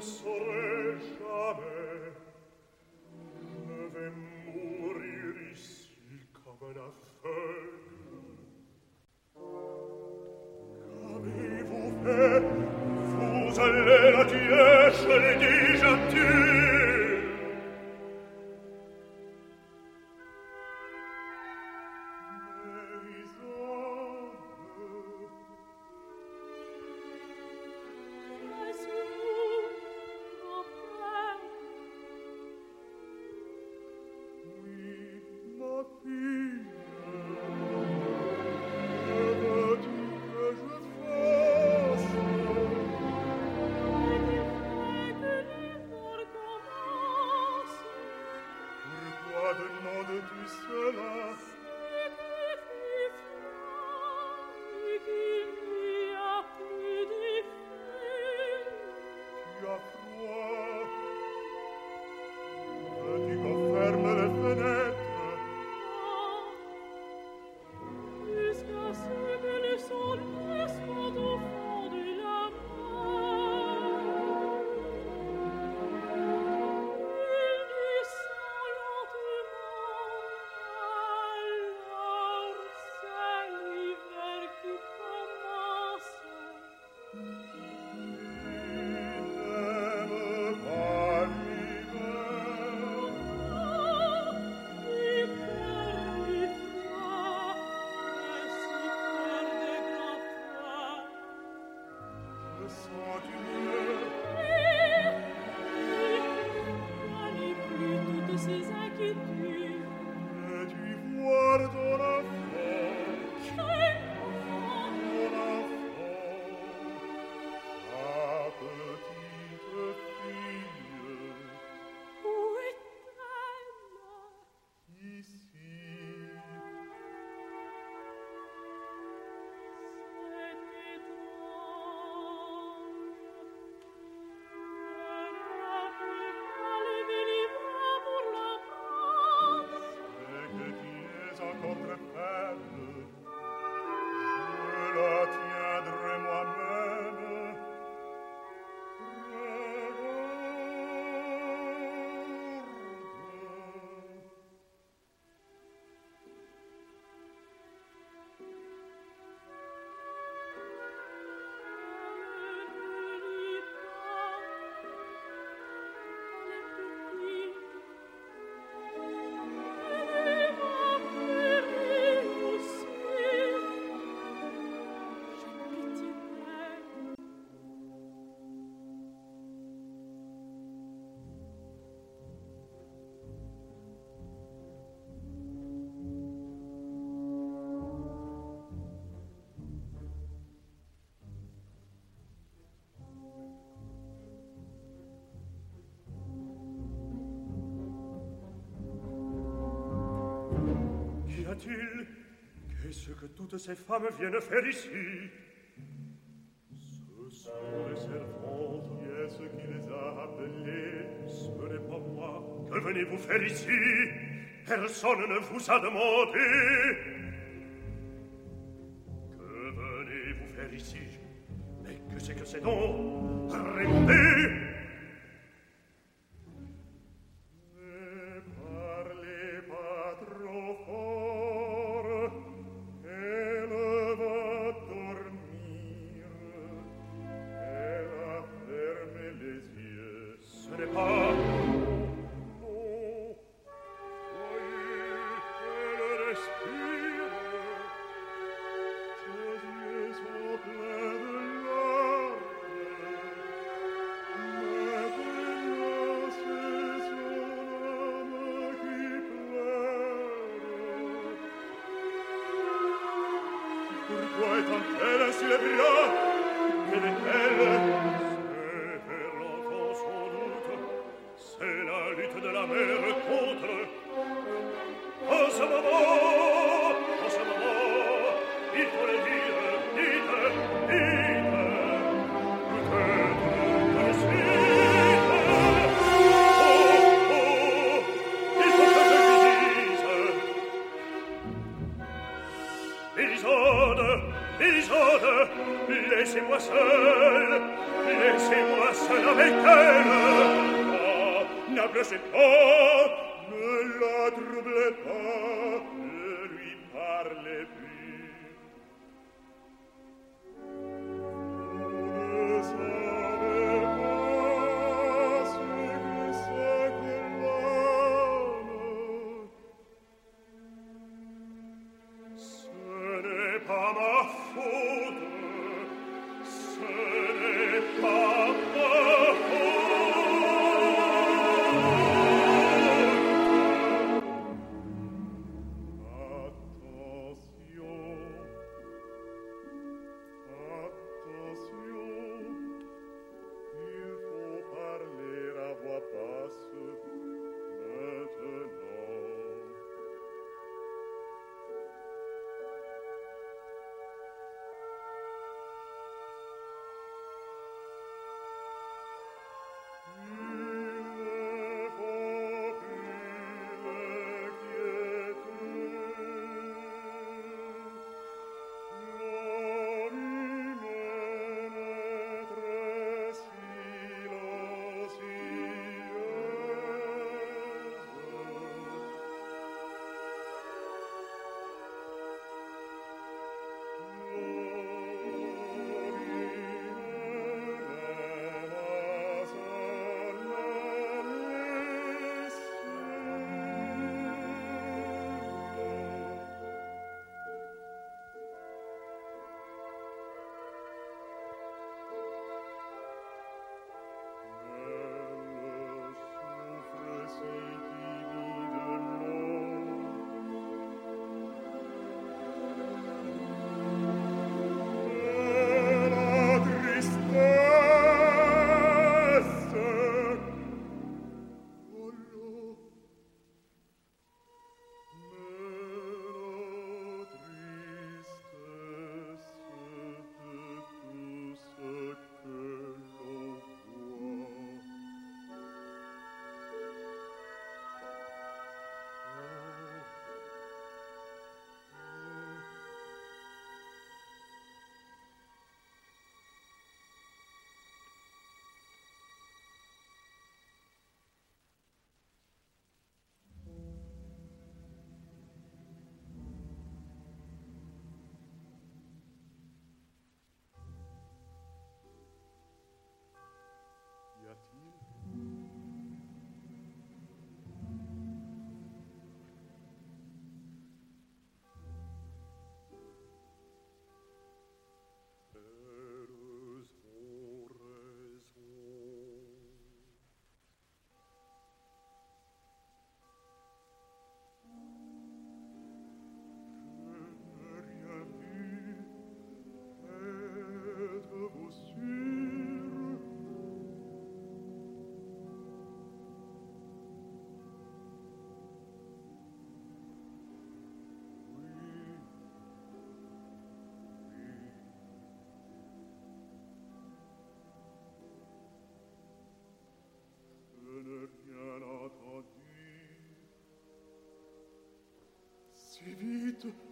S7: sole ce a-t-il Qu'est-ce que toutes ces femmes viennent faire ici Ce sont les servantes, qui est-ce qui les a appelées Ce n'est pas moi. Que venez-vous faire ici Personne ne vous a demandé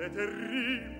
S7: C'est
S6: terrible,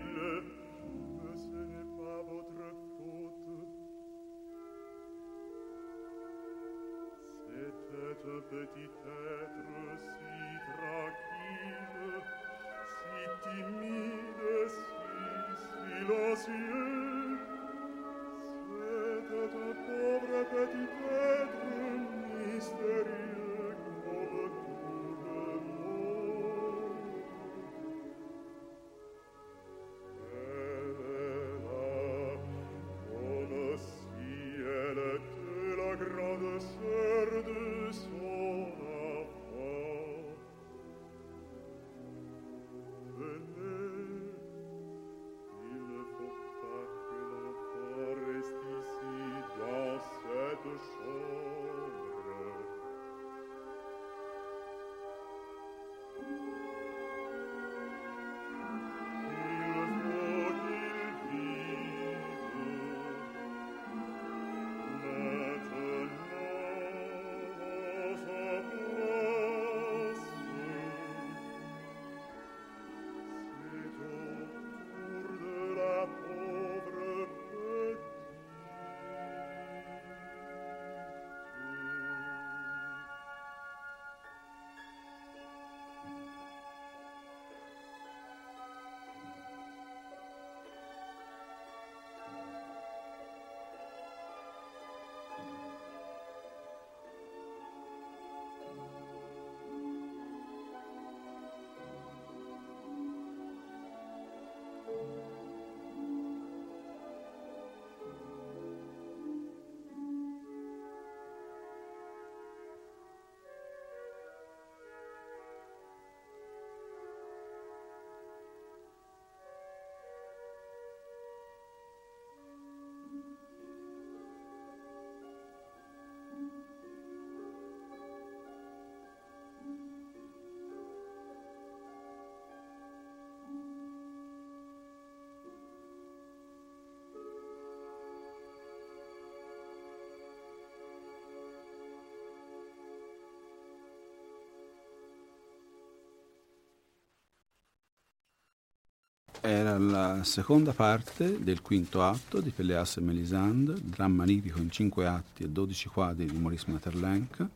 S3: Era la seconda parte del quinto atto di Pelléas e Mélisande, dramma lirico in cinque atti e dodici quadri di Maurice Maeterlinck,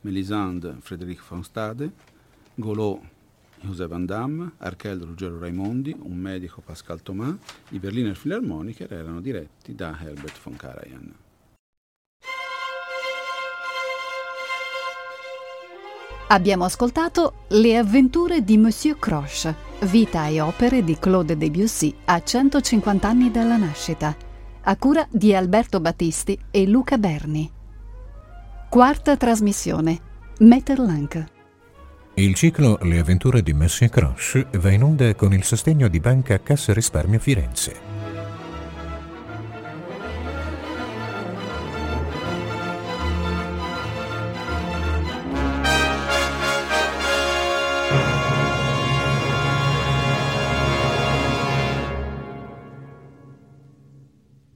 S3: Mélisande Frédéric von Stade, Golot José Van Damme, Archel Ruggero Raimondi, un medico Pascal Thomas, i Berliner Philharmoniker erano diretti da Herbert von Karajan.
S1: Abbiamo ascoltato Le avventure di Monsieur Croche, vita e opere di Claude Debussy a 150 anni dalla nascita, a cura di Alberto Battisti e Luca Berni. Quarta trasmissione, Metterlank.
S2: Il ciclo Le avventure di Monsieur Croche va in onda con il sostegno di Banca Cassa Risparmio Firenze.